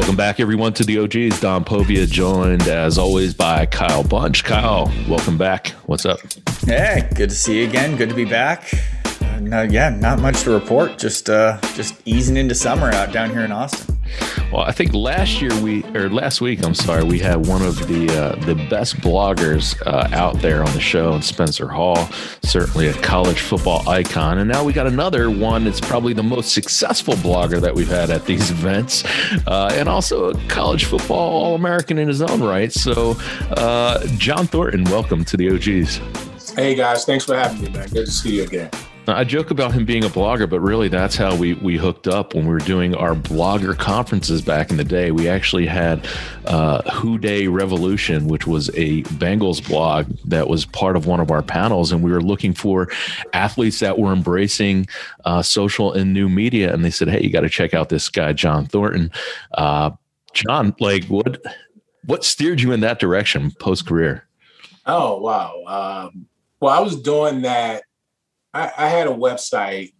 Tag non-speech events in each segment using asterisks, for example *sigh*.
Welcome back, everyone, to the OGs. Don Povia, joined as always by Kyle Bunch. Kyle, welcome back. What's up? Hey, good to see you again. Good to be back. Uh, no, yeah, not much to report. Just, uh, just easing into summer out down here in Austin. Well, I think last year we, or last week, I'm sorry, we had one of the uh, the best bloggers uh, out there on the show, and Spencer Hall, certainly a college football icon. And now we got another one that's probably the most successful blogger that we've had at these events, uh, and also a college football All American in his own right. So, uh, John Thornton, welcome to the OGs. Hey guys, thanks for having me, man. Good to see you again. I joke about him being a blogger, but really that's how we, we hooked up when we were doing our blogger conferences back in the day. We actually had uh, Who Dey Revolution, which was a Bengals blog that was part of one of our panels. And we were looking for athletes that were embracing uh, social and new media. And they said, hey, you got to check out this guy, John Thornton. Uh, John, like what, what steered you in that direction post career? Oh, wow. Um, well, I was doing that I, I had a website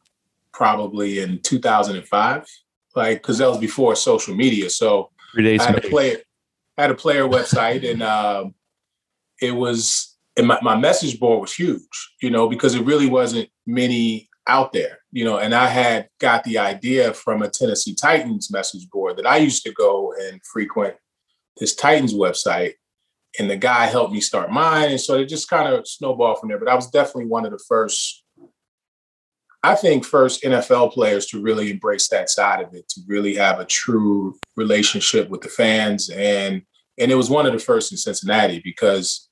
probably in 2005, like because that was before social media. So I had a player, had a player website, and um, it was and my, my message board was huge, you know, because it really wasn't many out there, you know. And I had got the idea from a Tennessee Titans message board that I used to go and frequent this Titans website, and the guy helped me start mine, and so it just kind of snowballed from there. But I was definitely one of the first I think first NFL players to really embrace that side of it, to really have a true relationship with the fans. And and it was one of the first in Cincinnati because,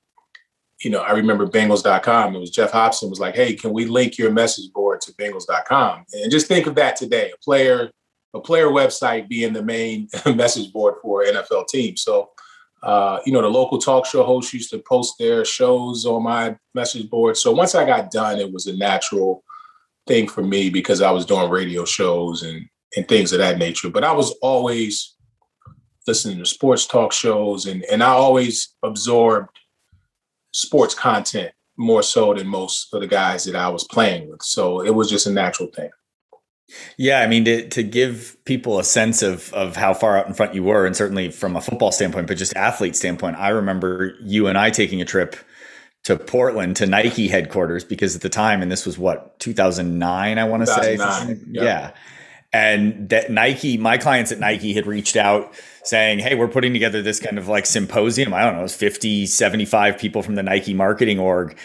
you know, I remember Bengals.com. It was Geoff Hobson was like, hey, can we link your message board to Bengals.com? And just think of that today, a player, a player website being the main *laughs* message board for NFL team. So uh, you know, the local talk show hosts used to post their shows on my message board. So once I got done, it was a natural thing for me because I was doing radio shows and and things of that nature. But I was always listening to sports talk shows and and I always absorbed sports content more so than most of the guys that I was playing with. So it was just a natural thing. Yeah, I mean to to give people a sense of of how far out in front you were, and certainly from a football standpoint, but just athlete standpoint, I remember you and I taking a trip to Portland to Nike headquarters because at the time, and this was what 2009, I want to say, yep. yeah. And that Nike, my clients at Nike had reached out saying, Hey, we're putting together this kind of like symposium. I don't know, it was 50, 75 people from the Nike marketing org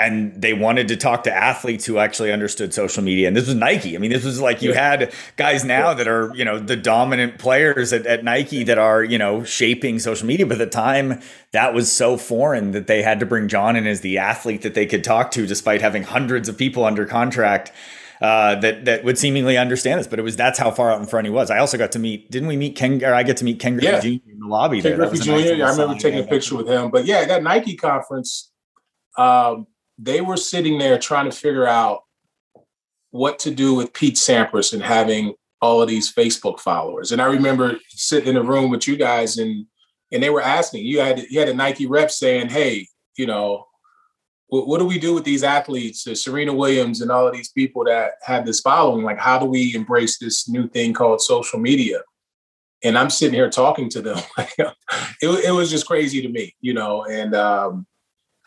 and they wanted to talk to athletes who actually understood social media. And this was Nike. I mean, this was like you had guys now that are, you know, the dominant players at, at, Nike that are, you know, shaping social media. But at the time, that was so foreign that they had to bring John in as the athlete that they could talk to, despite having hundreds of people under contract. Uh, that that would seemingly understand this, but it was that's how far out in front he was. I also got to meet. Didn't we meet Ken? Or I get to meet Ken Griffey yeah. Jr. in the lobby. Ken Griffey Jr. Nice I remember taking a picture with him. But yeah, that Nike conference. Um, they were sitting there trying to figure out what to do with Pete Sampras and having all of these Facebook followers. And I remember sitting in a room with you guys and and they were asking, you had you had a Nike rep saying, hey, you know, what, what do we do with these athletes, uh, Serena Williams and all of these people that have this following? Like, how do we embrace this new thing called social media? And I'm sitting here talking to them. *laughs* it, it was just crazy to me, you know, and um,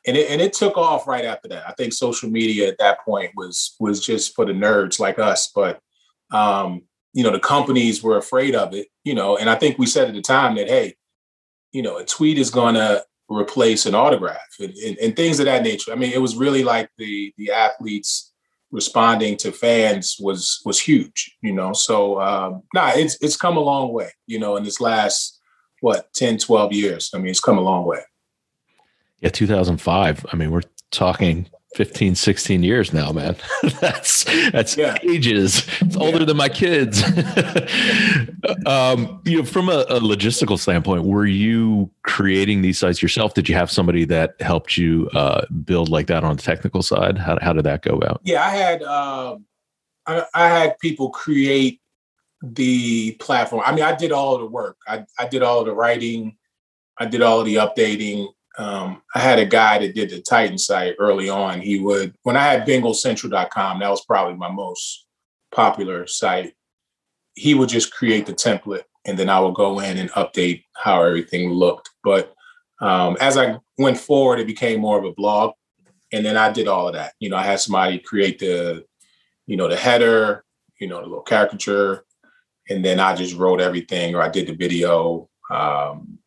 and it, and it took off right after that. I think social media at that point was was just for the nerds like us, but um, you know the companies were afraid of it. You know, and I think we said at the time that hey, you know, a tweet is going to replace an autograph and, and, and, things of that nature. I mean, it was really like the the athletes responding to fans was was huge. You know, so um, nah, it's it's come a long way. You know, in this last what 10, 12 years. I mean, it's come a long way. Yeah, 2005. I mean, we're talking 15, 16 years now, man. *laughs* that's that's yeah. ages. It's older yeah. than my kids. *laughs* um, you know, from a, a, logistical standpoint, were you creating these sites yourself? Did you have somebody that helped you uh, build like that on the technical side? How, how did that go about? Yeah, I had um, I, I had people create the platform. I mean, I did all the work. I, I did all the writing. I did all the updating um, I had a guy that did the Titan site early on. He would, when I had BengalCentral.com, that was probably my most popular site. He would just create the template and then I would go in and update how everything looked. But um, as I went forward, it became more of a blog, and then I did all of that. You know, I had somebody create the, you know, the header, you know, the little caricature, and then I just wrote everything, or I did the video. Um,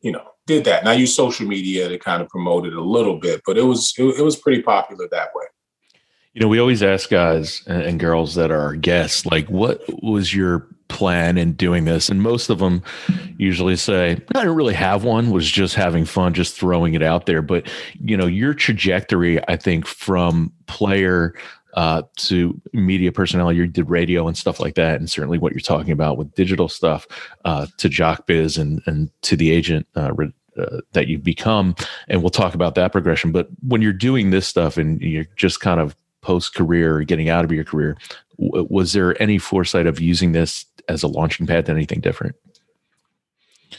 you know, did that. And I used social media to kind of promote it a little bit, but it was it, it was pretty popular that way. You know, we always ask guys and girls that are our guests, like, what was your plan in doing this? And most of them usually say, I didn't really have one, was just having fun, just throwing it out there. But, you know, your trajectory, I think, from player uh, to media personality, you did radio and stuff like that, and certainly what you're talking about with digital stuff uh, to JockBiz and and to the agent uh, uh, that you've become, and we'll talk about that progression. But when you're doing this stuff and you're just kind of post career, getting out of your career, w- was there any foresight of using this as a launching pad to anything different?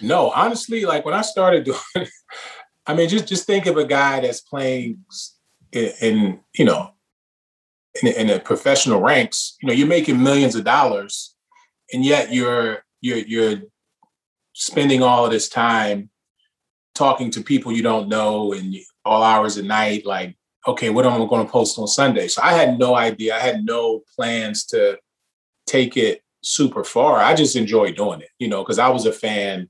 No, honestly, like when I started doing, *laughs* I mean, just just think of a guy that's playing in, in you know in, in the professional ranks, you know, you're making millions of dollars, and yet you're you're you're spending all of this time talking to people you don't know and all hours of night. Like, okay, what am I going to post on Sunday? So I had no idea. I had no plans to take it super far. I just enjoyed doing it, you know, because I was a fan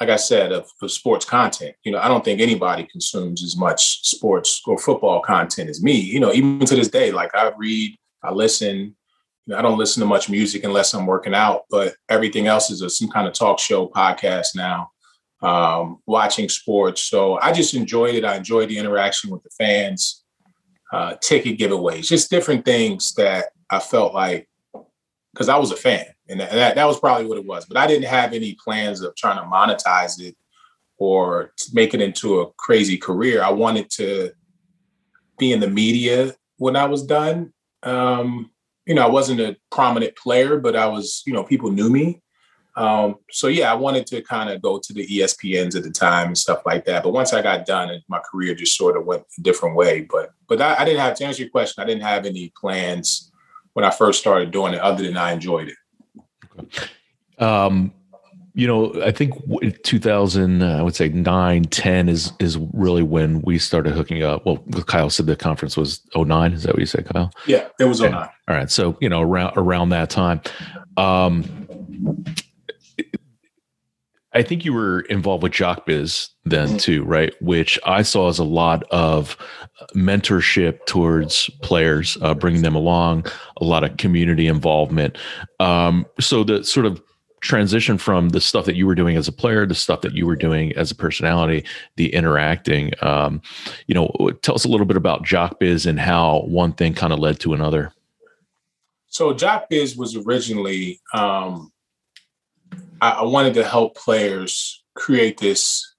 like I said, of, of, sports content. You know, I don't think anybody consumes as much sports or football content as me. You know, even to this day, like I read, I listen. You know, I don't listen to much music unless I'm working out, but everything else is a, some kind of talk show podcast now. Um, watching sports, so I just enjoyed it. I enjoyed the interaction with the fans, uh, ticket giveaways, just different things that I felt like because I was a fan and that, that was probably what it was. But I didn't have any plans of trying to monetize it or make it into a crazy career. I wanted to be in the media when I was done. Um, you know, I wasn't a prominent player, but I was, you know, people knew me. Um, so yeah, I wanted to kind of go to the ESPNs at the time and stuff like that. But once I got done, my career just sort of went a different way. But but I, I didn't have to answer your question. I didn't have any plans when I first started doing it, other than I enjoyed it. Um, you know, I think 2000, uh, I would say 9, 10 is is really when we started hooking up. Well, Kyle said the conference was 09. Is that what you said, Kyle? Yeah, it was 09. All right. So, you know, around around that time. Um, I think you were involved with JockBiz then mm-hmm. too, right? Which I saw as a lot of mentorship towards players, uh, bringing them along, a lot of community involvement. Um, so the sort of transition from the stuff that you were doing as a player, the stuff that you were doing as a personality, the interacting. Um, you know, tell us a little bit about JockBiz and how one thing kind of led to another. So JockBiz was originally um, I, I wanted to help players create this.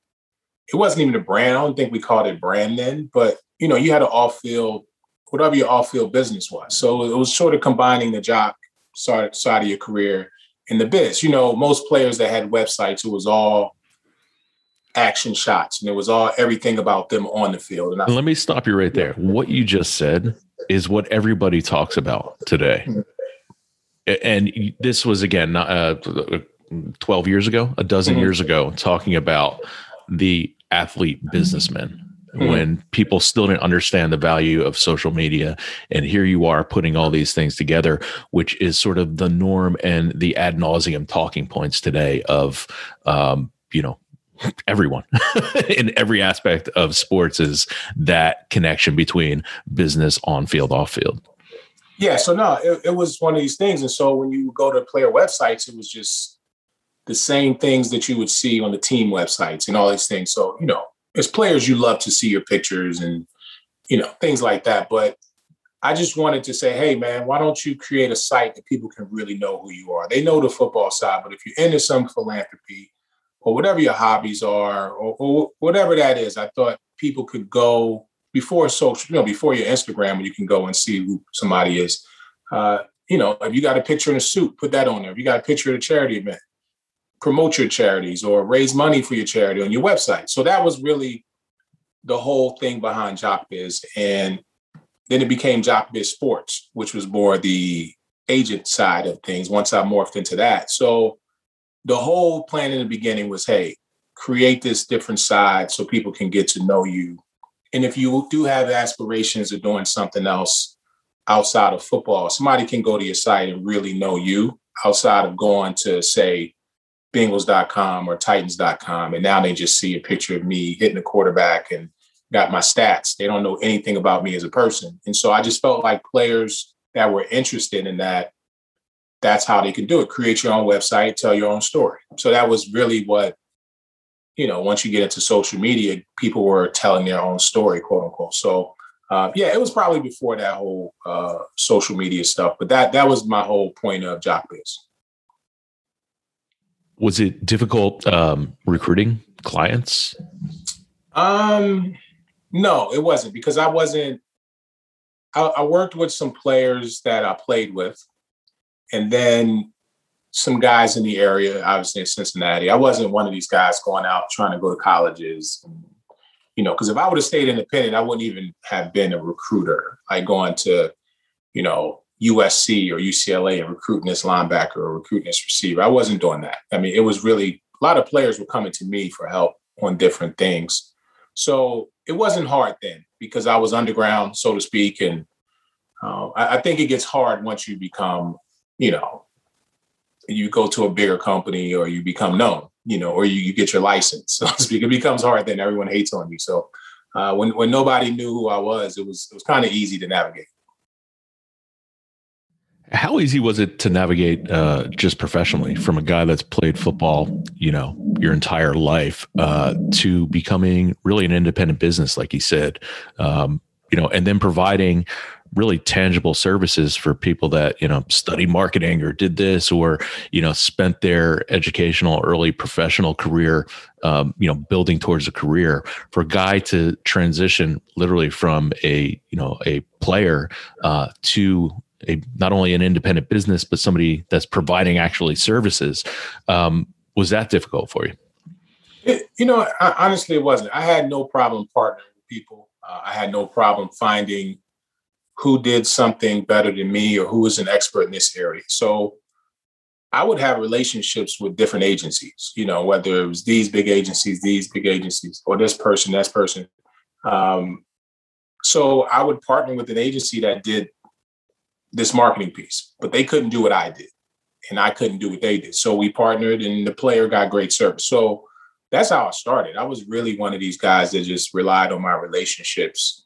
It wasn't even a brand. I don't think we called it brand then, but you know, you had an off-field, whatever your off-field business was. So it was sort of combining the jock side, side of your career and the biz. You know, most players that had websites, it was all action shots and it was all everything about them on the field. And I, let me stop you right there. What you just said is what everybody talks about today. Mm-hmm. And this was again not uh, 12 years ago, a dozen mm-hmm. years ago, talking about the athlete businessman mm-hmm. when people still didn't understand the value of social media. And here you are putting all these things together, which is sort of the norm and the ad nauseum talking points today of, um, you know, everyone *laughs* in every aspect of sports is that connection between business on field, off field. Yeah, so no, it, it was one of these things. And so when you go to player websites, it was just the same things that you would see on the team websites and all these things. So, you know, as players, you love to see your pictures and, you know, things like that. But I just wanted to say, hey, man, why don't you create a site that people can really know who you are? They know the football side, but if you're into some philanthropy or whatever your hobbies are or, or whatever that is, I thought people could go before social, you know, before your Instagram, when you can go and see who somebody is. Uh, you know, if you got a picture in a suit, put that on there. If you got a picture at a charity event, promote your charities or raise money for your charity on your website. So that was really the whole thing behind JockBiz. And then it became JockBiz Sports, which was more the agent side of things once I morphed into that. So the whole plan in the beginning was, hey, create this different side so people can get to know you. And if you do have aspirations of doing something else outside of football, somebody can go to your site and really know you outside of going to say Bengals.com or Titans.com. And now they just see a picture of me hitting the quarterback and got my stats. They don't know anything about me as a person. And so I just felt like players that were interested in that, that's how they can do it. Create your own website, tell your own story. So that was really what, you know, once you get into social media, people were telling their own story, quote unquote. So uh, yeah, it was probably before that whole uh, social media stuff, but that that was my whole point of JockBiz. Was it difficult um, recruiting clients? Um, no, it wasn't because I wasn't. I, I worked with some players that I played with, and then some guys in the area, obviously in Cincinnati. I wasn't one of these guys going out trying to go to colleges you know, because if I would have stayed independent, I wouldn't even have been a recruiter, like going to, you know, USC or UCLA and recruiting this linebacker or recruiting this receiver. I wasn't doing that. I mean, it was really a lot of players were coming to me for help on different things. So it wasn't hard then because I was underground, so to speak. And uh, I, I think it gets hard once you become, you know, you go to a bigger company or you become known you know, or you, you get your license, *laughs* so to speak. It becomes hard then everyone hates on you. So uh, when when nobody knew who I was, it was it was kind of easy to navigate. How easy was it to navigate uh, just professionally from a guy that's played football, you know, your entire life uh, to becoming really an independent business, like you said, um, you know, and then providing really tangible services for people that you know study marketing or did this or you know spent their educational early professional career um, you know building towards a career. For a guy to transition literally from a you know a player uh, to a not only an independent business but somebody that's providing actually services um, was that difficult for you it, you know I, honestly it wasn't i had no problem partnering with people uh, i had no problem finding who did something better than me or who was an expert in this area. So I would have relationships with different agencies, you know, whether it was these big agencies, these big agencies, or this person, that person. Um, so I would partner with an agency that did this marketing piece, but they couldn't do what I did, and I couldn't do what they did. So we partnered, and the player got great service. So that's how I started. I was really one of these guys that just relied on my relationships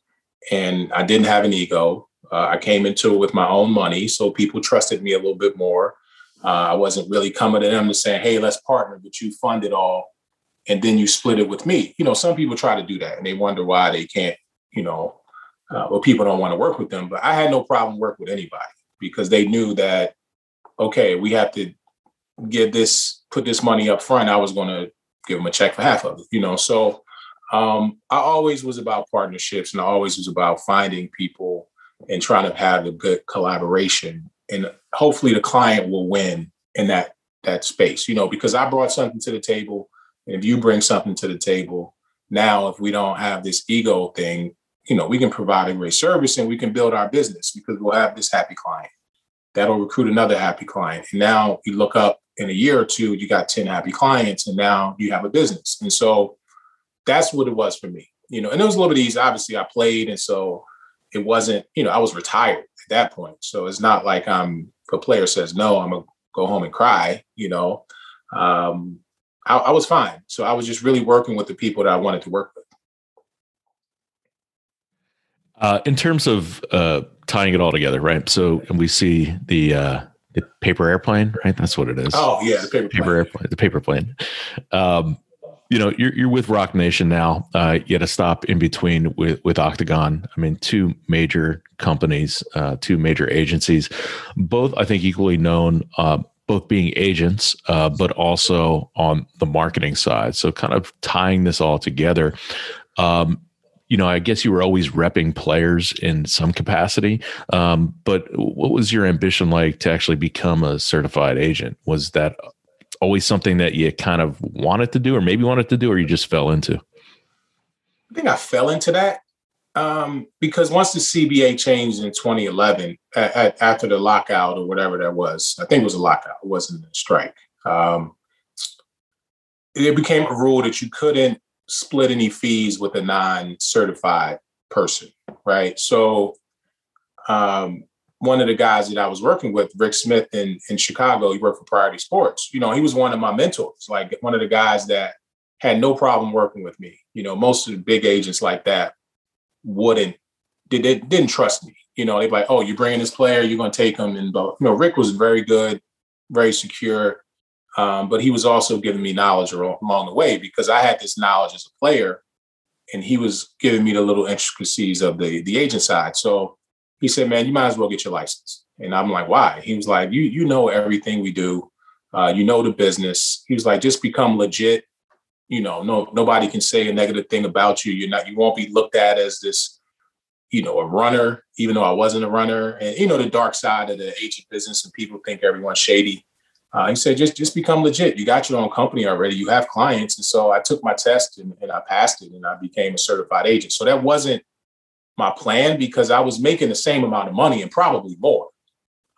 and I didn't have an ego. Uh, I came into it with my own money, so people trusted me a little bit more. Uh, I wasn't really coming to them and saying, "Hey, let's partner," but you fund it all, and then you split it with me. You know, some people try to do that, and they wonder why they can't. You know, uh, well, people don't want to work with them. But I had no problem work with anybody because they knew that, okay, we have to get this, put this money up front. I was going to give them a check for half of it. You know, so um, I always was about partnerships and I always was about finding people and trying to have a good collaboration. And hopefully the client will win in that that space, you know, because I brought something to the table. And if you bring something to the table, now if we don't have this ego thing, you know, we can provide a great service and we can build our business because we'll have this happy client. That'll recruit another happy client. And now you look up in a year or two, you got 10 happy clients and now you have a business. And so that's what it was for me. You know, and it was a little bit easy. Obviously, I played, and so it wasn't. You know, I was retired at that point, so it's not like I'm. If a player says no, I'm gonna go home and cry. You know, um, I, I was fine. So I was just really working with the people that I wanted to work with. Uh, in terms of uh, tying it all together, right? So, and we see the uh, the paper airplane, right? That's what it is. Oh yeah, the paper, paper airplane, the paper plane. Um, you know you're you're with Roc Nation now. Uh, you had a stop in between with with Octagon. I mean, two major companies, uh, two major agencies, both I think equally known. Uh, both being agents, uh, but also on the marketing side. So, kind of tying this all together. Um, you know, I guess you were always repping players in some capacity. Um, but what was your ambition like to actually become a certified agent? Was that always something that you kind of wanted to do or maybe wanted to do or you just fell into? I think I fell into that um, because once the CBA changed in 2011, at, at, after the lockout or whatever that was, I think it was a lockout, it wasn't a strike. Um, it became a rule that you couldn't split any fees with a non-certified person, right? So um, one of the guys that I was working with, Rick Smith in, in Chicago, he worked for Priority Sports. You know, he was one of my mentors, like one of the guys that had no problem working with me. You know, most of the big agents like that wouldn't, they, they didn't trust me. You know, they'd be like, oh, you're bringing this player, you're going to take him. And, you know, Rick was very good, very secure. Um, but he was also giving me knowledge along the way because I had this knowledge as a player and he was giving me the little intricacies of the, the agent side. So he said, man, you might as well get your license. And I'm like, why? He was like, you, you know everything we do. Uh, you know the business. He was like, just become legit. You know, no, nobody can say a negative thing about you. You're not, you won't be looked at as this, you know, a runner, even though I wasn't a runner. And you know, the dark side of the agent business and people think everyone's shady. Uh, he said, just just become legit. You got your own company already. You have clients. And so I took my test and, and I passed it and I became a certified agent. So that wasn't my plan because I was making the same amount of money and probably more,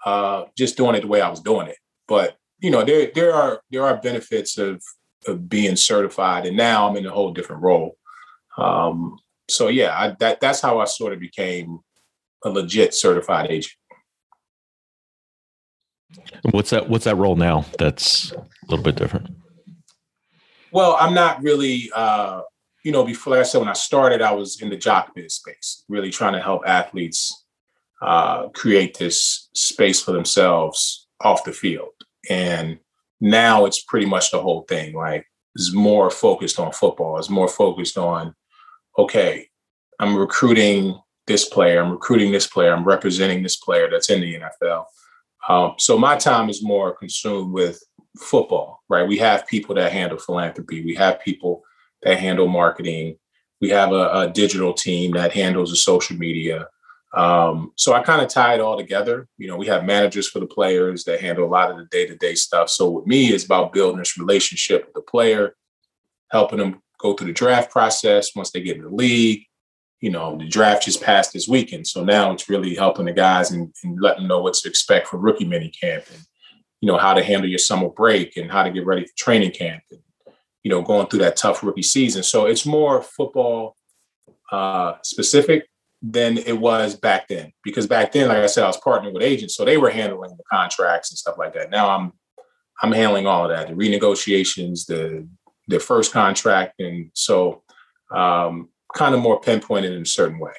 uh, just doing it the way I was doing it. But you know, there there are there are benefits of of being certified, and now I'm in a whole different role. Um, so yeah, I, that that's how I sort of became a legit certified agent. What's that? What's that role now? That's a little bit different. Well, I'm not really uh, you know, before, like I said, when I started, I was in the jock biz space, really trying to help athletes uh, create this space for themselves off the field. And now it's pretty much the whole thing. Like, it's more focused on football. It's more focused on, okay, I'm recruiting this player, I'm recruiting this player, I'm representing this player that's in the NFL. Um, so my time is more consumed with football, right? We have people that handle philanthropy. We have people that handle marketing. We have a, a digital team that handles the social media. Um, so I kind of tie it all together. You know, we have managers for the players that handle a lot of the day to day stuff. So with me, it's about building this relationship with the player, helping them go through the draft process once they get in the league. You know, the draft just passed this weekend. So now it's really helping the guys and, and letting them know what to expect for rookie mini camp and, you know, how to handle your summer break and how to get ready for training camp and you know, going through that tough rookie season. So it's more football uh, specific than it was back then. Because back then, like I said, I was partnering with agents, so they were handling the contracts and stuff like that. Now I'm I'm handling all of that, the renegotiations, the the first contract, and so um, kind of more pinpointed in a certain way.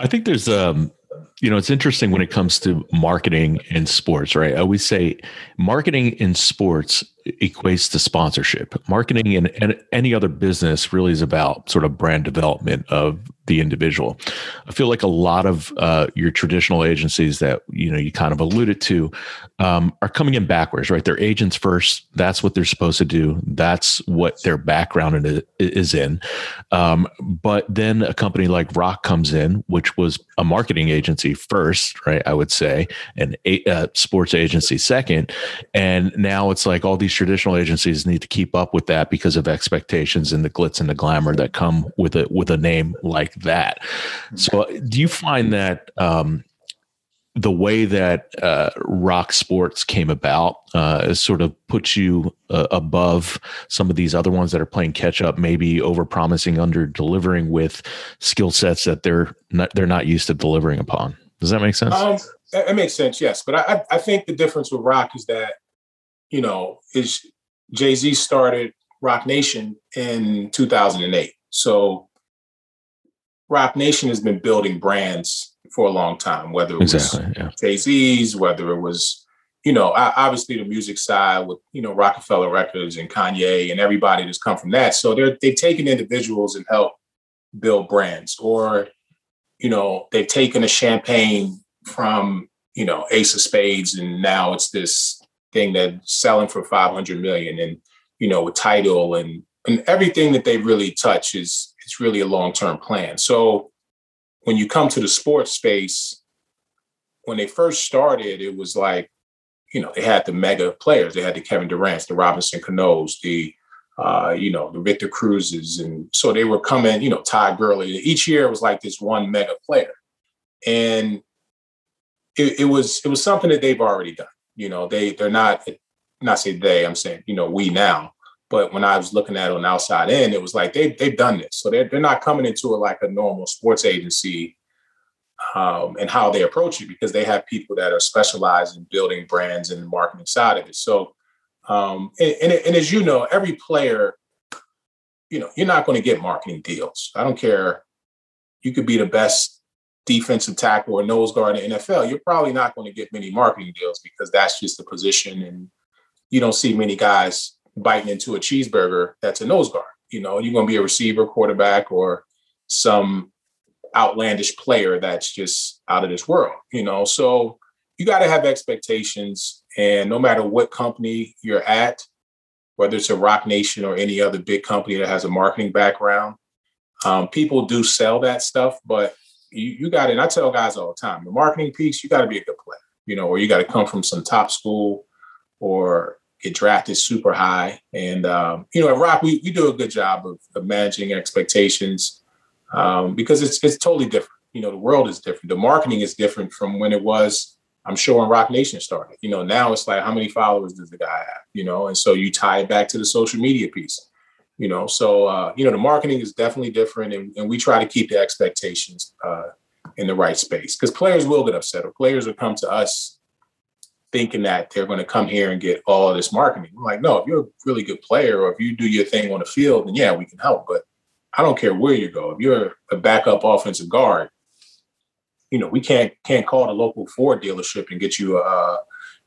I think there's um you know, it's interesting when it comes to marketing in sports, right? I always say marketing in sports equates to sponsorship. Marketing and, in any other business really is about sort of brand development of the individual. I feel like a lot of uh, your traditional agencies that you know you kind of alluded to um, are coming in backwards, right? They're agents first. That's what they're supposed to do. That's what their background is in. Um, but then a company like Roc comes in, which was a marketing agency first, right? I would say, and a, uh, sports agency second, and now it's like all these traditional agencies need to keep up with that because of expectations and the glitz and the glamour that come with a with a name like that. So, do you find that um, the way that uh, Roc sports came about uh, sort of puts you uh, above some of these other ones that are playing catch up, maybe over promising, under delivering with skill sets that they're not, they're not used to delivering upon. Does that make sense? Um, it makes sense, yes. But I, I think the difference with Roc is that you know is Jay Z started Roc Nation in 2008, so Roc Nation has been building brands for a long time, whether it exactly, was yeah. Jay Z's, whether it was, you know, obviously the music side with, you know, Roc-A-Fella Records and Kanye and everybody that's come from that. So they're, they've taken individuals and helped build brands or, you know, they've taken a champagne from, you know, Ace of Spades and now it's this thing that's selling for 500 million and, you know, with Tidal and, and everything that they really touch is it's really a long-term plan. So when you come to the sports space, when they first started, it was like, you know, they had the mega players. They had the Kevin Durant's, the Robinson Canos, the uh, you know, the Victor Cruzes. And so they were coming, you know, Todd Gurley. Each year it was like this one mega player. And it, it was it was something that they've already done. You know, they they're not not say they, I'm saying, you know, we now. But when I was looking at it on the outside end, it was like they they've done this. So they're they're not coming into it like a normal sports agency um, and how they approach it because they have people that are specialized in building brands and the marketing side of it. So um, and, and, and as you know, every player, you know, you're not going to get marketing deals. I don't care. You could be the best defensive tackle or nose guard in the NFL. You're probably not going to get many marketing deals because that's just the position and you don't see many guys biting into a cheeseburger that's a nose guard. You know, you're going to be a receiver, quarterback, or some outlandish player that's just out of this world. You know, so you got to have expectations, and no matter what company you're at, whether it's a Roc Nation or any other big company that has a marketing background, um, people do sell that stuff, but you, you got it. I tell guys all the time, the marketing piece, you got to be a good player, you know, or you got to come from some top school or get drafted super high. And um, you know, at Roc, we, we do a good job of, of managing expectations um, because it's it's totally different. You know, the world is different. The marketing is different from when it was. I'm sure when Roc Nation started. You know, now it's like how many followers does the guy have? You know, and so you tie it back to the social media piece. You know, so uh, you know the marketing is definitely different, and, and we try to keep the expectations uh, in the right space because players will get upset, or players will come to us thinking that they're going to come here and get all this marketing. I'm like, no, if you're a really good player or if you do your thing on the field, then yeah, we can help. But I don't care where you go. If you're a backup offensive guard, you know, we can't can't call the local Ford dealership and get you a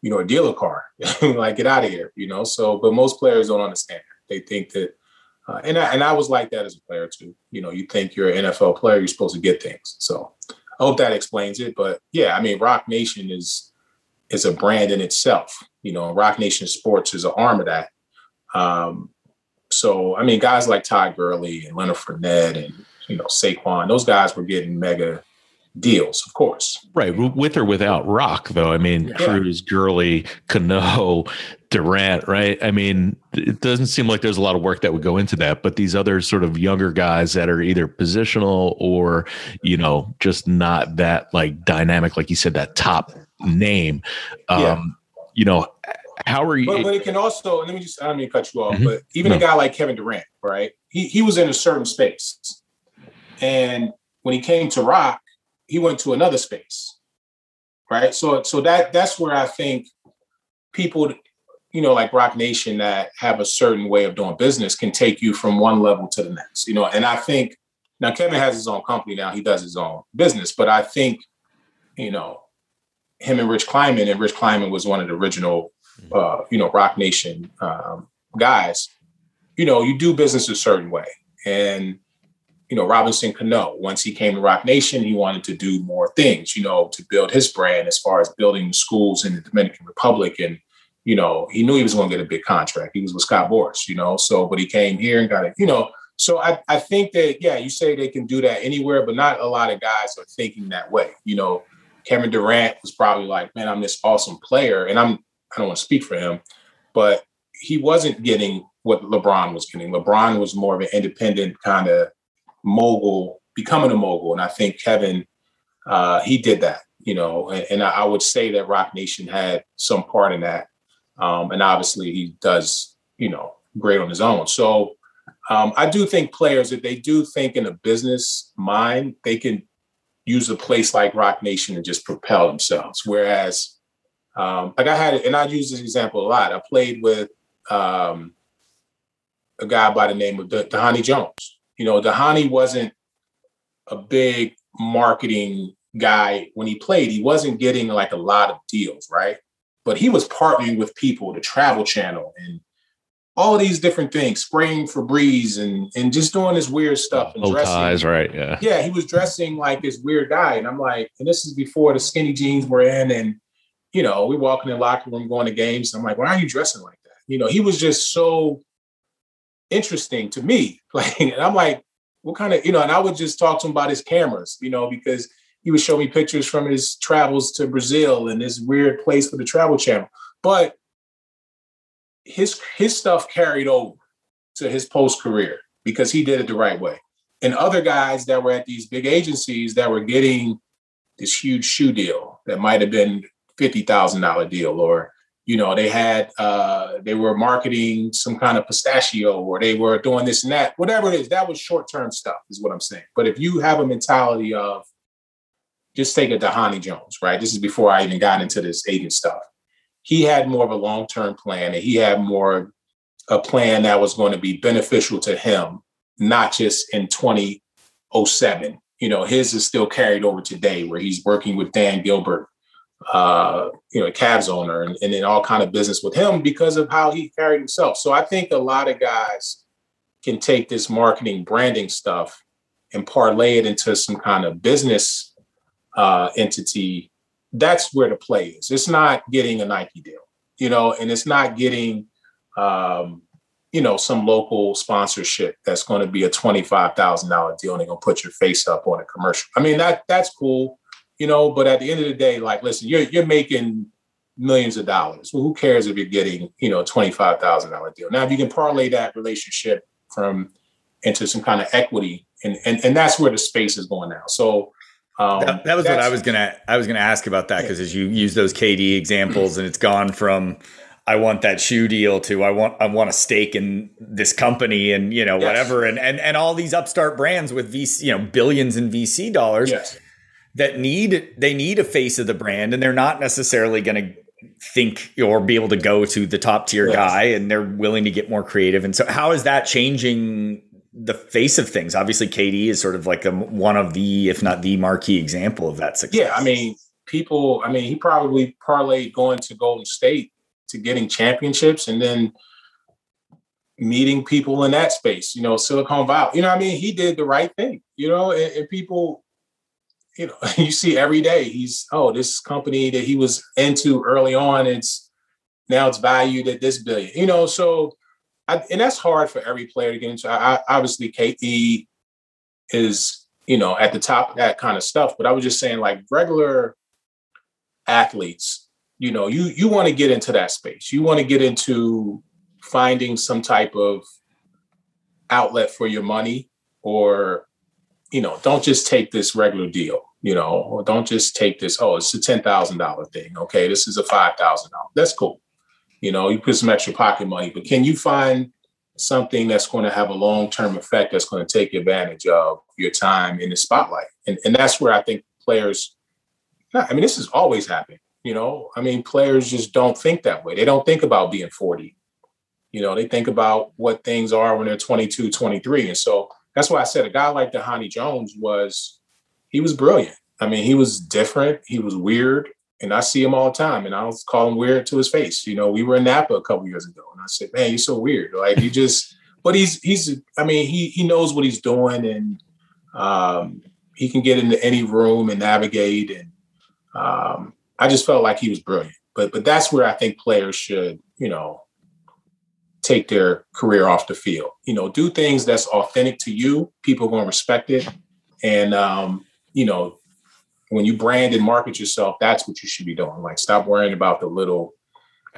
you know a dealer car. *laughs* like get out of here, you know. So, but most players don't understand. They think that, uh, and I, and I was like that as a player too. You know, you think you're an NFL player, you're supposed to get things. So, I hope that explains it. But yeah, I mean, Roc Nation is is a brand in itself. You know, Roc Nation Sports is an arm of that. Um, so, I mean, guys like Todd Gurley and Leonard Fournette and, you know, Saquon, those guys were getting mega deals, of course. Right. With or without Roc, though. I mean, yeah. Cruz, Gurley, Cano, Durant, right? I mean, it doesn't seem like there's a lot of work that would go into that, but these other sort of younger guys that are either positional or, you know, just not that like dynamic, like you said, that top name. Um, yeah. You know, how are you? But, but, it can also, let me just, I don't mean to cut you off, mm-hmm. but even no. a guy like Kevin Durant, right? He, he was in a certain space. And when he came to Roc, he went to another space. Right. So, so that that's where I think people, you know, like Roc Nation that have a certain way of doing business can take you from one level to the next, you know, and I think now Kevin has his own company now, he does his own business, but I think, you know, him and Rich Kleiman, and Rich Kleiman was one of the original, mm-hmm. uh, you know, Roc Nation um, guys. You know, you do business a certain way, and you know, Robinson Cano. Once he came to Roc Nation, he wanted to do more things. You know, to build his brand as far as building the schools in the Dominican Republic, and you know, he knew he was going to get a big contract. He was with Scott Boras, you know. So, but he came here and got it. You know, so I, I think that yeah, you say they can do that anywhere, but not a lot of guys are thinking that way. You know, Kevin Durant was probably like, man, I'm this awesome player. And I'm, I don't want to speak for him, but he wasn't getting what LeBron was getting. LeBron was more of an independent kind of mogul, becoming a mogul. And I think Kevin, uh, he did that, you know, and, and I would say that Roc Nation had some part in that. Um, and obviously he does, you know, great on his own. So um, I do think players, if they do think in a business mind, they can use a place like Roc Nation and just propel themselves. Whereas, um, like I had, and I use this example a lot. I played with um, a guy by the name of Dhani Jones. You know, Dhani wasn't a big marketing guy when he played. He wasn't getting like a lot of deals, right? But he was partnering with people, the Travel Channel, and all these different things, spraying Febreze and and just doing this weird stuff and Low dressing. Ties, right? Yeah. Yeah, he was dressing like this weird guy. And I'm like, and this is before the skinny jeans were in. And, you know, we walking in the locker room going to games. I'm like, why are you dressing like that? You know, he was just so interesting to me. *laughs* Like, and I'm like, what kind of, you know, and I would just talk to him about his cameras, you know, because he would show me pictures from his travels to Brazil and this weird place for the travel channel. But his his stuff carried over to his post career because he did it the right way. And other guys that were at these big agencies that were getting this huge shoe deal that might have been fifty thousand dollar deal, or you know, they had uh, they were marketing some kind of pistachio or they were doing this and that, whatever it is. That was short term stuff, is what I'm saying. But if you have a mentality of just take a Dhani Jones, right? This is before I even got into this agent stuff. He had more of a long term plan, and he had more a plan that was going to be beneficial to him, not just in 2007. You know, his is still carried over today, where he's working with Dan Gilbert uh, you know, a Cavs owner and, and all kind of business with him because of how he carried himself. So I think a lot of guys can take this marketing branding stuff and parlay it into some kind of business uh, entity. That's where the play is. It's not getting a Nike deal, you know, and it's not getting, um, you know, some local sponsorship that's going to be a twenty-five thousand dollar deal and they're going to put your face up on a commercial. I mean, that that's cool you know. But at the end of the day, like, listen, you're you're making millions of dollars. Well, who cares if you're getting, you know, a twenty-five thousand dollar deal? Now, if you can parlay that relationship from into some kind of equity, and and and that's where the space is going now. So. Um, that, that, was what I was gonna. I was gonna ask about that because as you use those KD examples, and it's gone from I want that shoe deal to I want I want a stake in this company and you know yes. whatever and and and all these upstart brands with VC you know billions in VC dollars. Yes that need they need a face of the brand and they're not necessarily going to think or be able to go to the top tier yes. guy and they're willing to get more creative and so how is that changing the face of things. Obviously KD is sort of like a, one of the if not the marquee example of that success. Yeah i mean people i mean he probably parlayed going to golden state to getting championships and then meeting people in that space you know silicon valley. You know i mean he did the right thing you know and, and people you know, *laughs* you see every day he's, oh, this company that he was into early on, it's now it's valued at this billion, you know, so I, and that's hard for every player to get into. I, obviously, KD is, you know, at the top of that kind of stuff. But I was just saying, like regular athletes, you know, you you want to get into that space. You want to get into finding some type of outlet for your money, or you know, don't just take this regular deal you know, or don't just take this, oh, it's a $10,000 thing. Okay, this is a $5,000. That's cool. You know, you put some extra pocket money, but can you find something that's going to have a long term effect that's going to take advantage of your time in the spotlight? And, and that's where I think players, I mean, this has always happened. You know, I mean, players just don't think that way. They don't think about being 40. You know, they think about what things are when they're 22, 23. And so that's why I said a guy like Dhani Jones was he was brilliant. I mean, he was different. He was weird. And I see him all the time. And I was calling weird to his face. You know, we were in Napa a couple years ago. And I said, man, you're so weird. Like he just, *laughs* but he's, he's, I mean, he, he knows what he's doing and um, he can get into any room and navigate. And um, I just felt like he was brilliant. But, but that's where I think players should, you know, take their career off the field. You know, do things that's authentic to you. People are going to respect it. And, um, you know, when you brand and market yourself, that's what you should be doing. Like, stop worrying about the little,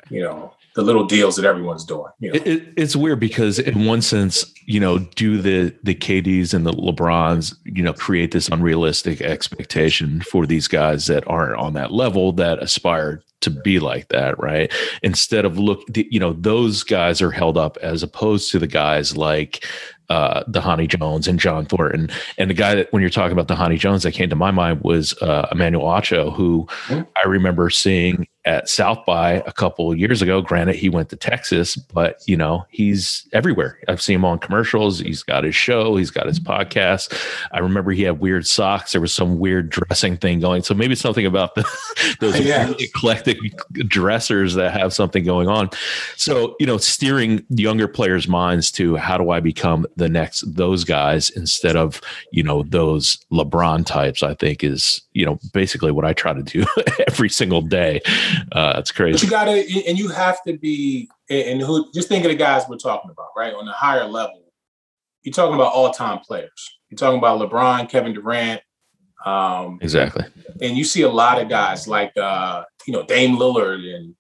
you know, the little deals that everyone's doing. You know? it, it, it's weird because in one sense, you know, do the the KDs and the LeBrons, you know, create this unrealistic expectation for these guys that aren't on that level that aspire to be like that, right? Instead of look, you know, those guys are held up as opposed to the guys like uh, Dhani Jones and John Thornton. And the guy that, when you're talking about Dhani Jones, that came to my mind was uh, Emmanuel Acho, who. I remember seeing at South by a couple years ago. Granted, he went to Texas, but you know he's everywhere. I've seen him on commercials. He's got his show. He's got his podcast. I remember he had weird socks. There was some weird dressing thing going. So maybe something about the, *laughs* those yeah. eclectic dressers that have something going on. So you know, steering younger players' minds to how do I become the next those guys instead of you know those LeBron types. I think is you know basically what I try to do *laughs* every single day. Uh, it's crazy. But you gotta, and you have to be, and who just think of the guys we're talking about, right? On a higher level, you're talking about all time players. You're talking about LeBron, Kevin Durant. Um, exactly. And you see a lot of guys like, uh, you know, Dame Lillard and,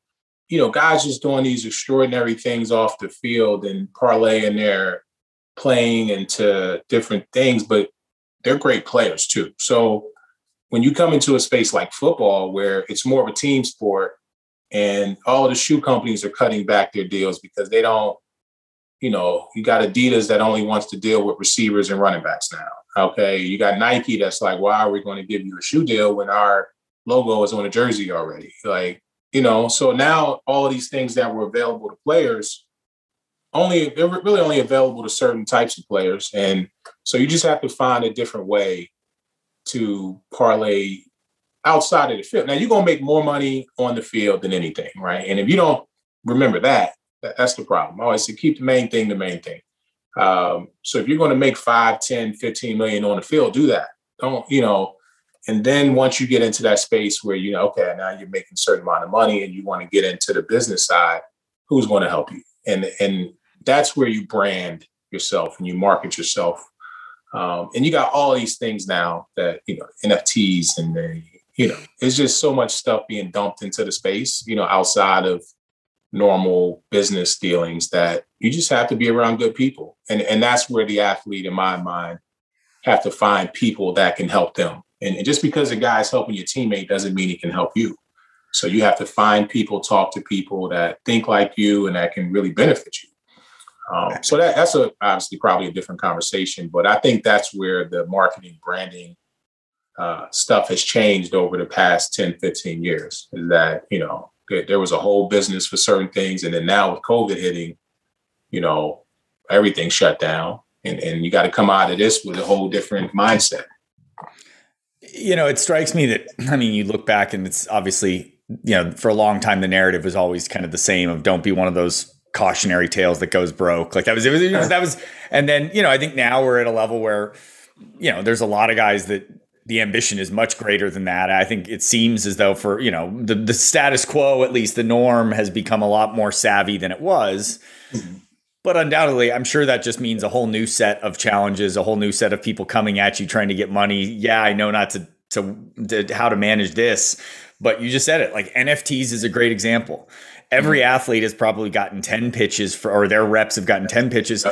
you know, guys just doing these extraordinary things off the field and parlaying their playing into different things, but they're great players too. So when you come into a space like football where it's more of a team sport And all the shoe companies are cutting back their deals because they don't, you know, you got Adidas that only wants to deal with receivers and running backs now. Okay. You got Nike that's like, why are we going to give you a shoe deal when our logo is on a jersey already? Like, you know, so now all these things that were available to players only they're really only available to certain types of players. And so you just have to find a different way to parlay outside of the field. Now you're gonna make more money on the field than anything, right? And if you don't remember that, that's the problem. I always say keep the main thing the main thing. Um, so if you're going to make 5, 10, 15 million on the field, do that. Don't, you know, and then once you get into that space where you know, okay, now you're making a certain amount of money and you want to get into the business side, who's going to help you? And and that's where you brand yourself and you market yourself. Um, and you got all these things now that you know NFTs and the, you know it's just so much stuff being dumped into the space you know outside of normal business dealings that you just have to be around good people. And and that's where the athlete in my mind have to find people that can help them. And, and just because a guy's helping your teammate doesn't mean he can help you. So you have to find people talk to people that think like you and that can really benefit you um, so that, that's a obviously probably a different conversation but i think that's where the marketing branding uh, stuff has changed over the past 10 15 years is that you know there was a whole business for certain things, and then now with COVID hitting, you know, everything shut down, and and you got to come out of this with a whole different mindset. You know, it strikes me that I mean, you look back, and it's obviously you know, for a long time the narrative was always kind of the same of don't be one of those cautionary tales that goes broke. Like that was it was you know, that was, and then you know, I think now we're at a level where you know, there's a lot of guys that the ambition is much greater than that. I think it seems as though for, you know, the, the status quo, at least the norm has become a lot more savvy than it was. But undoubtedly, I'm sure that just means a whole new set of challenges, a whole new set of people coming at you trying to get money. Yeah, I know not to to, to how to manage this, but you just said it. Like NFTs is a great example. Every athlete has probably gotten 10 pitches for, or their reps have gotten 10 pitches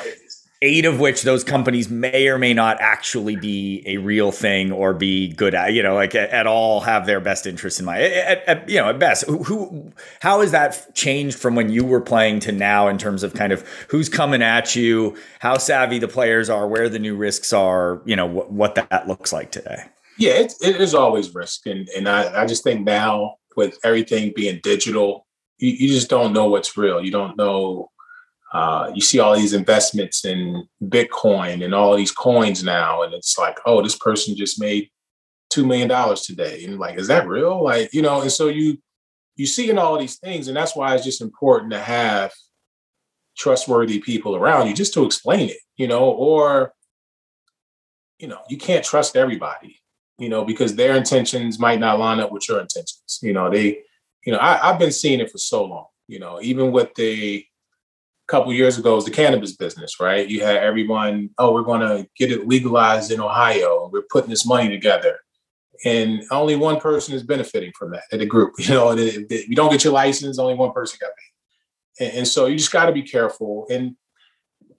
eight of which those companies may or may not actually be a real thing or be good at, you know, like at, at all have their best interests in mind. At, at, you know, at best, who, who, how has that changed from when you were playing to now in terms of kind of who's coming at you, how savvy the players are, where the new risks are, you know, what, what that looks like today? Yeah, it, it is always risk. And, and I, I just think now with everything being digital, you, you just don't know what's real. You don't know uh, you see all these investments in Bitcoin and all these coins now, and it's like, oh, this person just made two million dollars today, and like, is that real? Like, you know, and so you you see in all these things, and that's why it's just important to have trustworthy people around you just to explain it, you know, or you know, you can't trust everybody, you know, because their intentions might not line up with your intentions. You know, they, you know, I, I've been seeing it for so long, you know, even with the couple years ago was the cannabis business, right? You had everyone, oh, we're going to get it legalized in Ohio. We're putting this money together. And only one person is benefiting from that in the group. *laughs* You know, you don't get your license, only one person got paid. And, and so you just got to be careful. And,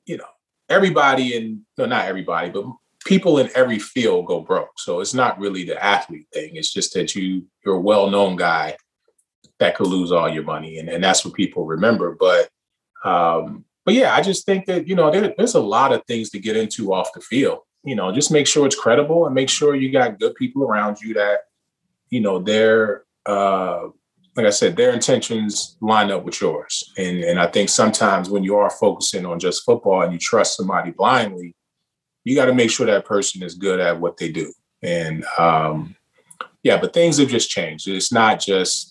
you know, everybody in, no, not everybody, but people in every field go broke. So it's not really the athlete thing. It's just that you, you're a well-known guy that could lose all your money. And, and that's what people remember. But um, but yeah, I just think that you know there, there's a lot of things to get into off the field. You know, just make sure it's credible and make sure you got good people around you that you know their uh, like I said, their intentions line up with yours. And and I think sometimes when you are focusing on just football and you trust somebody blindly, you got to make sure that person is good at what they do. And um, yeah, but things have just changed. It's not just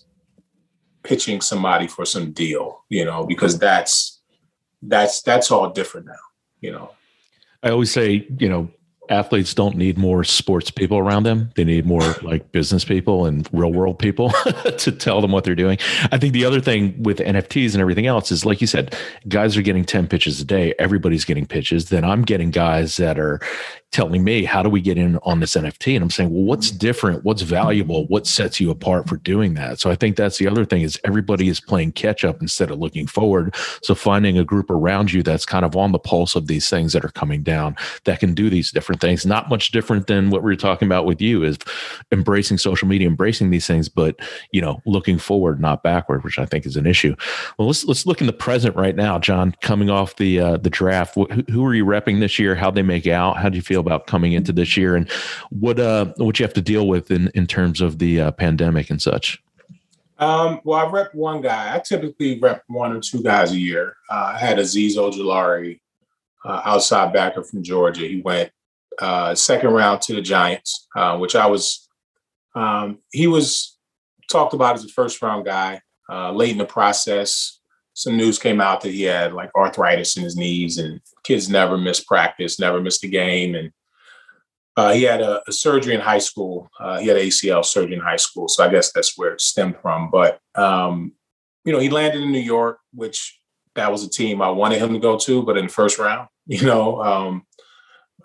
pitching somebody for some deal, you know, because that's that's that's all different now, you know. I always say, you know, athletes don't need more sports people around them. They need more like business people and real world people *laughs* to tell them what they're doing. I think the other thing with NFTs and everything else is like you said, guys are getting 10 pitches a day. Everybody's getting pitches. Then I'm getting guys that are telling me, how do we get in on this NFT? And I'm saying, well, what's different? What's valuable? What sets you apart for doing that? So I think that's the other thing is everybody is playing catch up instead of looking forward. So finding a group around you that's kind of on the pulse of these things that are coming down that can do these different things, not much different than what we are talking about with you is embracing social media, embracing these things, but you know, looking forward, not backward, which I think is an issue. Well, let's let's look in the present right now, John. Coming off the uh, the draft, who, who are you repping this year? How they make out? How do you feel about coming into this year, and what uh what you have to deal with in in terms of the uh, pandemic and such? Um, well, I rep one guy. I typically rep one or two guys a year. Uh, I had Azeez Ojulari, uh, outside backer from Georgia. He went uh, second round to the Giants, uh, which I was. Um, he was talked about as a first round guy. Uh, late in the process, some news came out that he had like arthritis in his knees, and kids never missed practice, never missed a game, and uh, he had a, a, surgery in high school. Uh, he had ACL surgery in high school, so I guess that's where it stemmed from. But um, you know, he landed in New York, which that was a team I wanted him to go to, but in the first round, *laughs* you know. Um,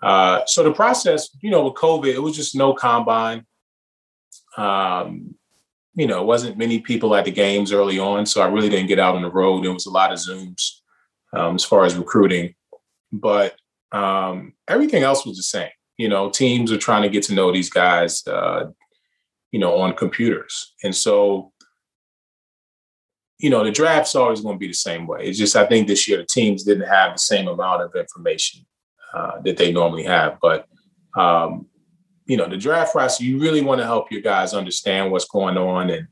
uh, so the process, you know, with COVID, it was just no combine. Um, you know, it wasn't many people at the games early on, so I really didn't get out on the road. There was a lot of Zooms um, as far as recruiting, but um, everything else was the same. You know, teams are trying to get to know these guys, uh, you know, on computers, and so you know the draft's always going to be the same way. It's just I think this year the teams didn't have the same amount of information uh, that they normally have, but um, you know, the draft process, you really want to help your guys understand what's going on. And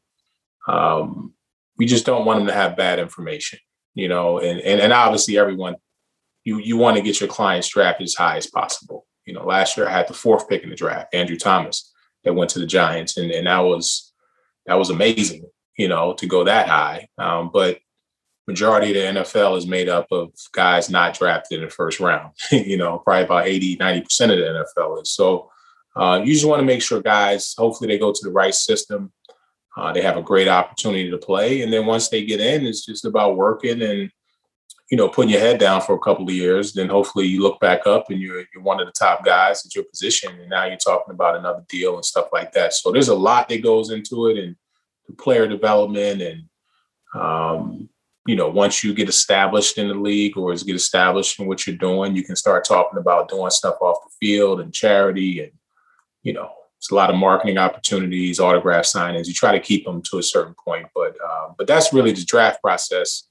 um, we just don't want them to have bad information, you know, and, and, and obviously everyone, you, you want to get your clients drafted as high as possible. You know, last year I had the fourth pick in the draft, Andrew Thomas, that went to the Giants. And, and that was, that was amazing, you know, to go that high. Um, but majority of the NFL is made up of guys not drafted in the first round, *laughs* you know, probably about 80, 90% of the NFL is. So, uh, you just want to make sure guys, hopefully, they go to the right system. Uh, they have a great opportunity to play, and then once they get in, it's just about working and you know putting your head down for a couple of years. Then hopefully you look back up and you're you're one of the top guys at your position, and now you're talking about another deal and stuff like that. So there's a lot that goes into it, and the player development and um, you know, once you get established in the league or get established in what you're doing, you can start talking about doing stuff off the field and charity and you know, it's a lot of marketing opportunities, autograph signings. You try to keep them to a certain point, but uh, but that's really the draft process.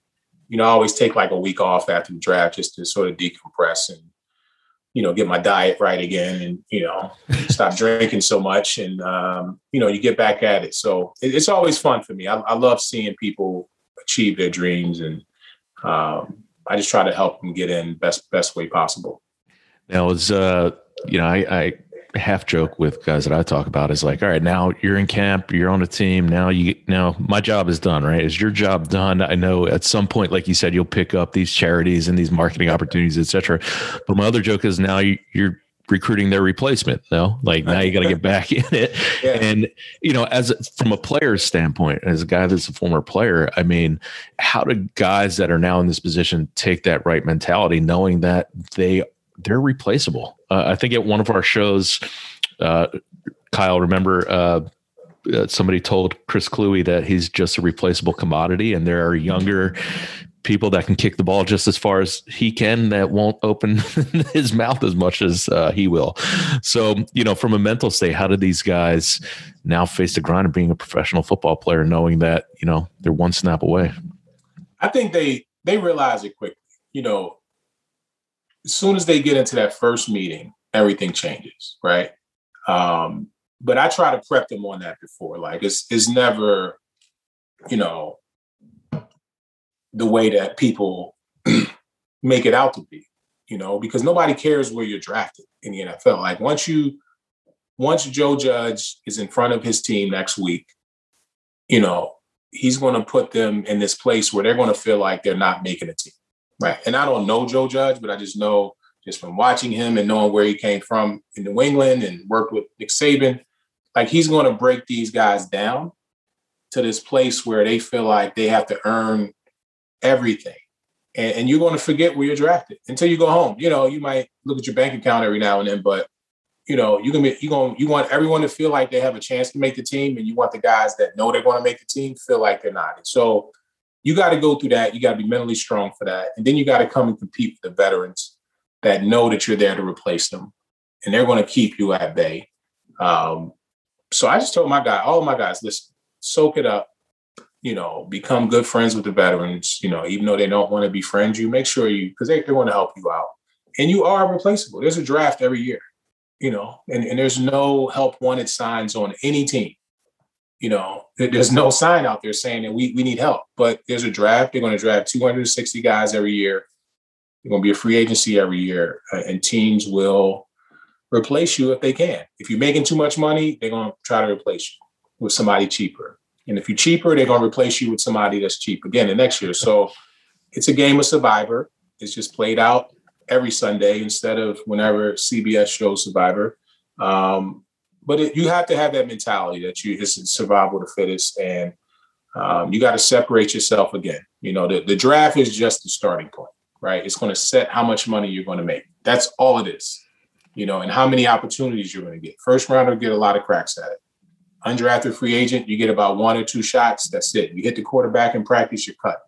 You know, I always take like a week off after the draft just to sort of decompress and you know get my diet right again, and you know *laughs* stop drinking so much, and um, you know you get back at it. So it, it's always fun for me. I, I, love seeing people achieve their dreams, and um, I just try to help them get in best best way possible. Now, it's uh, you know, I, I half joke with guys that I talk about is like, all right, now you're in camp, you're on a team. Now you now my job is done, right? Is your job done? I know at some point, like you said, you'll pick up these charities and these marketing opportunities, etc. But my other joke is now you, are recruiting their replacement. No, like now you got to get back *laughs* in it. Yeah. And you know, as from a player's standpoint, as a guy that's a former player, I mean, how do guys that are now in this position take that right mentality, knowing that they they're replaceable. Uh, I think at one of our shows, uh, Kyle, remember uh, uh, somebody told Chris Kluwe that he's just a replaceable commodity, and there are younger people that can kick the ball just as far as he can that won't open *laughs* his mouth as much as uh, he will. So, you know, from a mental state, how do these guys now face the grind of being a professional football player, knowing that you know they're one snap away? I think they they realize it quickly. You know, as soon as they get into that first meeting, everything changes, right? Um, but I try to prep them on that before. Like it's it's never, you know, the way that people *clears throat* make it out to be, you know, because nobody cares where you're drafted in the NFL. Like once you once Joe Judge is in front of his team next week, you know, he's going to put them in this place where they're going to feel like they're not making a team. Right. And I don't know Joe Judge, but I just know just from watching him and knowing where he came from in New England and worked with Nick Saban, like he's going to break these guys down to this place where they feel like they have to earn everything and, and you're going to forget where you're drafted until you go home. You know, you might look at your bank account every now and then, but you know, you can be you going you want everyone to feel like they have a chance to make the team, and you want the guys that know they're going to make the team feel like they're not. So you got to go through that. You got to be mentally strong for that, and then you got to come and compete with the veterans that know that you're there to replace them, and they're going to keep you at bay. Um, so I just told my guy, all my guys, listen, soak it up. You know, become good friends with the veterans. You know, even though they don't want to befriend you, make sure you because they, they want to help you out. And you are replaceable. There's a draft every year you know, and, and there's no help wanted signs on any team. You know, there's no sign out there saying that we, we need help, but there's a draft. They're going to draft 260 guys every year. They're going to be a free agency every year, uh, and teams will replace you if they can. If you're making too much money, they're going to try to replace you with somebody cheaper. And if you're cheaper, they're going to replace you with somebody that's cheap again the next year. So it's a game of survivor. It's just played out every Sunday instead of whenever CBS shows Survivor. Um, but it, you have to have that mentality that you it's survival of the fittest, and um, you got to separate yourself again. You know, the, the draft is just the starting point, right? It's going to set how much money you're going to make. That's all it is. You know, and how many opportunities you're going to get. First rounder get a lot of cracks at it. Undrafted free agent, you get about one or two shots. That's it. You hit the quarterback in practice, you're cut.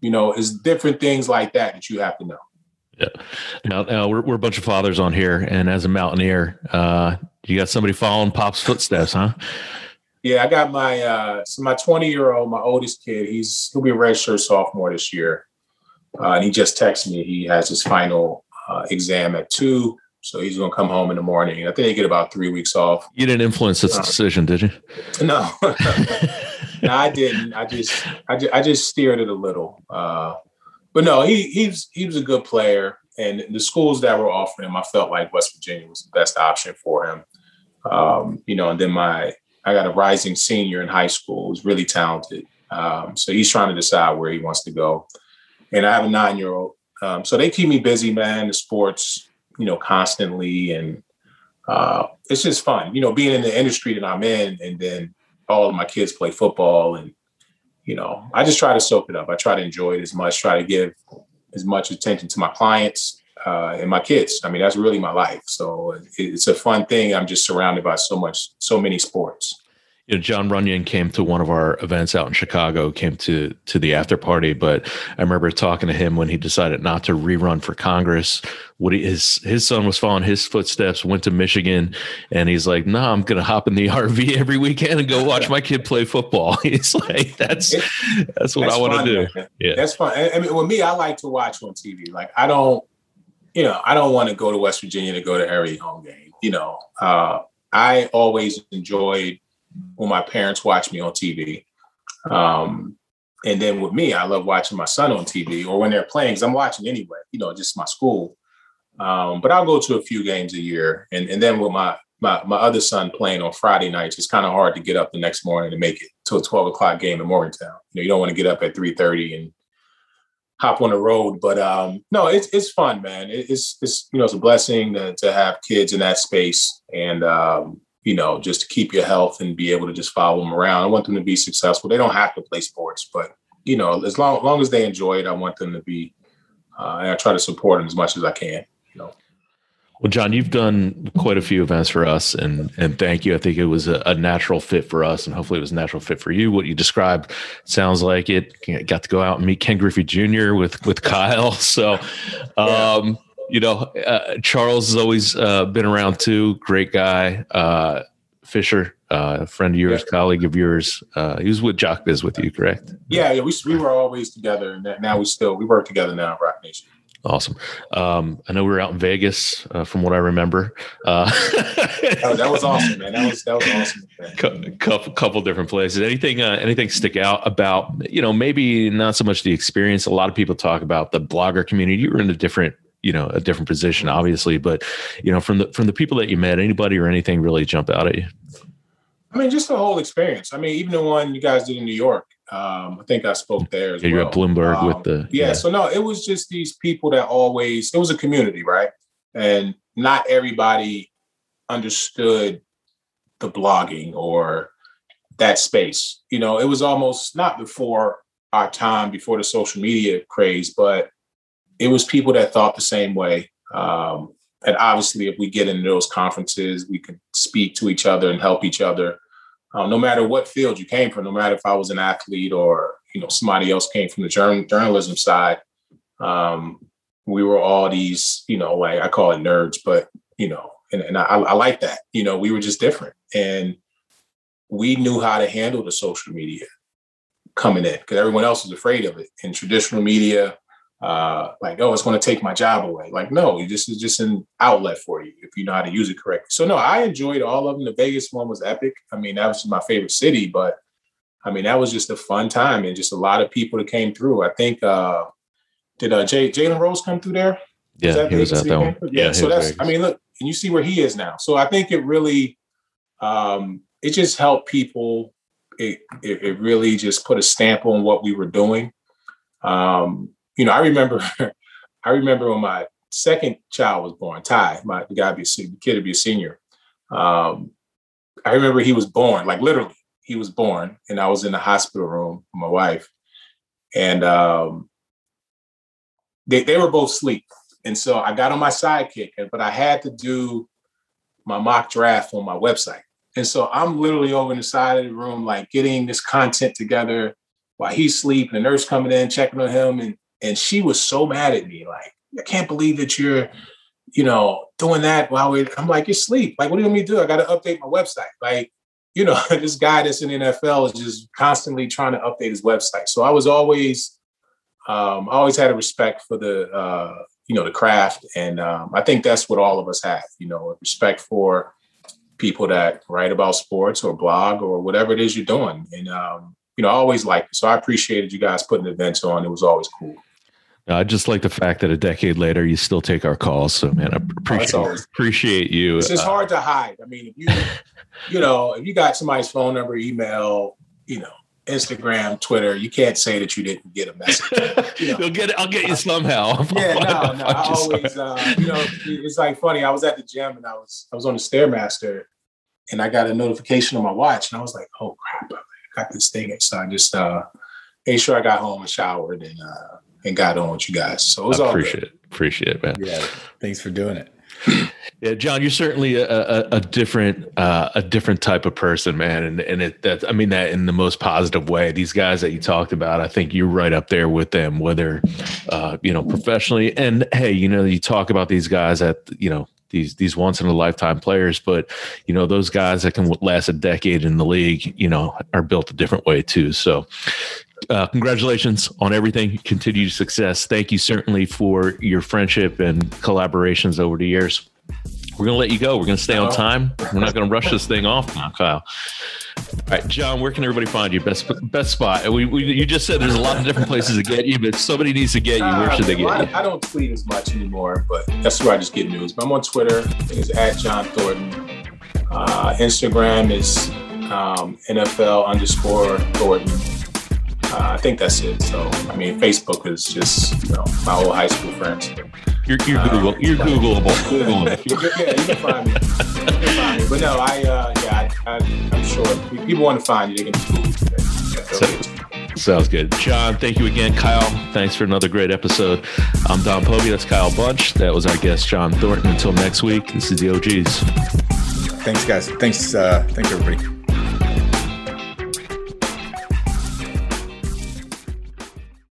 You know, it's different things like that that you have to know. Yeah. Now, now we're, we're a bunch of fathers on here, and as a mountaineer, uh, you got somebody following Pop's footsteps, huh? Yeah, I got my uh, so my 20 year old, my oldest kid. He's he'll be a redshirt sophomore this year, uh, and he just texted me. He has his final uh, exam at two, so he's going to come home in the morning. I think they get about three weeks off. You didn't influence this uh, decision, did you? *laughs* No, *laughs* no, I didn't. I just I just, I just steered it a little. Uh, but no, he he's he was a good player, and the schools that were offering him, I felt like West Virginia was the best option for him. Um, you know, and then my I got a rising senior in high school who's really talented. Um, so he's trying to decide where he wants to go. And I have a nine year old. Um, so they keep me busy, man, the sports, you know, constantly. And uh, it's just fun, you know, being in the industry that I'm in. And then all of my kids play football and you know, I just try to soak it up. I try to enjoy it as much, try to give as much attention to my clients uh, and my kids. I mean, that's really my life. So it's a fun thing. I'm just surrounded by so much, so many sports you know, Jon Runyan came to one of our events out in Chicago, came to to the after party, but I remember talking to him when he decided not to rerun for Congress. What he, his his son was following his footsteps, went to Michigan, and he's like, "No, nah, I'm going to hop in the *laughs* RV every weekend and go watch my kid play football." *laughs* He's like, "That's that's what that's I want to do." Man. Yeah, that's fun. I mean, with me, I like to watch on TV. Like, I don't, you know, I don't want to go to West Virginia to go to every home game. You know, uh, I always enjoyed when my parents watch me on TV. Um, and then with me, I love watching my son on TV or when they're playing, because I'm watching anyway, you know, just my school. Um, but I'll go to a few games a year. And, and then with my, my, my other son playing on Friday nights, it's kind of hard to get up the next morning to make it to a 12 o'clock game in Morgantown. You know, you don't want to get up at 3.30 and hop on the road. But um, no, it's, it's fun, man. it's, it's, you know, it's a blessing to, to have kids in that space. And, um, you know, just to keep your health and be able to just follow them around. I want them to be successful. They don't have to play sports, but you know, as long, as long as they enjoy it, I want them to be. Uh, and I try to support them as much as I can. You know. Well, John, you've done quite a few events for us, and and thank you. I think it was a, a, natural fit for us, and hopefully it was a natural fit for you. What you described sounds like it. Got to go out and meet Ken Griffey Jr. with with Kyle. *laughs* So, um, you know, uh, Charles has always uh, been around too. Great guy. Uh, Fisher, uh, friend of yours, yeah. colleague of yours. Uh, he was with JockBiz with you, correct? Yeah, yeah. We, we were always together, and now we still we work together now at Roc Nation. Awesome. Um, I know we were out in Vegas, uh, from what I remember. Uh, that, that, was *laughs* awesome, man. That was that was awesome. Couple couple different places. Anything uh, anything stick out about you know maybe not so much the experience. A lot of people talk about the blogger community. You were in a different you know a different position obviously but you know from the from the people that you met anybody or anything really jump out at you i mean just the whole experience i mean even the one you guys did in new york um, i think i spoke there as yeah, well. you're at bloomberg um, with the yeah, yeah so no it was just these people that always it was a community right and not everybody understood the blogging or that space you know it was almost not before our time before the social media craze but it was people that thought the same way. Um, and obviously, if we get into those conferences, we can speak to each other and help each other. Um, no matter what field you came from, no matter if I was an athlete or you know somebody else came from the journalism side, um, we were all these, you know, like I call it nerds, but you know, and, and I, I like that. You know, we were just different, and we knew how to handle the social media coming in because everyone else was afraid of it. In traditional media, uh, like, oh, it's going to take my job away. Like, no, this is just an outlet for you if you know how to use it correctly. So, no, I enjoyed all of them. The Vegas one was epic. I mean, that was my favorite city, but I mean, that was just a fun time and just a lot of people that came through. I think, uh, did uh, Jay, Jalen Rose come through there? Yeah, he was at that one. Yeah, yeah so that's, Vegas. I mean, look, and you see where he is now. So I think it really, um, it just helped people. It, it, it really just put a stamp on what we were doing. Um, you know, I remember, *laughs* I remember when my second child was born, Ty, my the guy be the kid to be a senior. Um, I remember he was born, like literally, he was born, and I was in the hospital room with my wife, and um, they they were both asleep, and so I got on my sidekick, but I had to do my mock draft on my website. And so I'm literally over in the side of the room, like getting this content together while he's sleeping, the nurse coming in, checking on him. And and she was so mad at me, like, I can't believe that you're, you know, doing that while we I'm like, you're asleep. Like, what do you want me to do? I gotta update my website. Like, you know, *laughs* this guy that's in NFL is just constantly trying to update his website. So I was always um, I always had a respect for the uh, you know the craft, and um, I think that's what all of us have. You know, respect for people that write about sports or blog or whatever it is you're doing. And um, you know, I always liked it. So I appreciated you guys putting events on. It was always cool. I just like the fact that a decade later you still take our calls. So man, I appreciate, oh, appreciate you. It's just uh, hard to hide. I mean, if you you know, if you got somebody's phone number, email, you know, Instagram, Twitter, you can't say that you didn't get a message. *laughs* You know, You'll get it. I'll get you somehow. *laughs* yeah, *laughs* no, no. I always, uh, you know, it's like funny. I was at the gym and I was I was on the stairmaster, and I got a notification on my watch, and I was like, "Oh crap! I got this thing." So I just uh, made sure I got home and showered and uh, and got on with you guys. So it was I all appreciate good. it. Appreciate it, man. Yeah, thanks for doing it. Yeah, John, you're certainly a, a, a different uh, a different type of person, man, and and it that I mean that in the most positive way. These guys that you talked about, I think you're right up there with them, whether uh, you know professionally and hey, you know you talk about these guys at you know these these once in a lifetime players, but you know those guys that can last a decade in the league, you know, are built a different way too. So, uh, congratulations on everything. Continued success. Thank you certainly for your friendship and collaborations over the years. We're going to let you go. We're going to stay on time. We're not going to rush this thing off now, Kyle. All right, John, where can everybody find you? Best best spot. We, we, you just said there's a lot of different places to get you, but somebody needs to get you. Where should they get I, you? I don't tweet as much anymore, but that's where I just get news. But I'm on Twitter. I think it's at John Thornton. Uh, Instagram is um, NFL underscore Thornton. Uh, I think that's it. So, I mean, Facebook is just you know my old high school friends. You're, you're uh, Google. You're Googleable. Googleable. *laughs* yeah, you can find me. You can find me. But no, I uh, yeah, I, am sure if people want to find you, they can Google. Yeah, Sounds good. John, thank you again. Kyle, thanks for another great episode. I'm Don Povia. That's Kyle Bunch. That was our guest, John Thornton. Until next week, this is the OGs. Thanks, guys. Thanks, uh, thanks, everybody.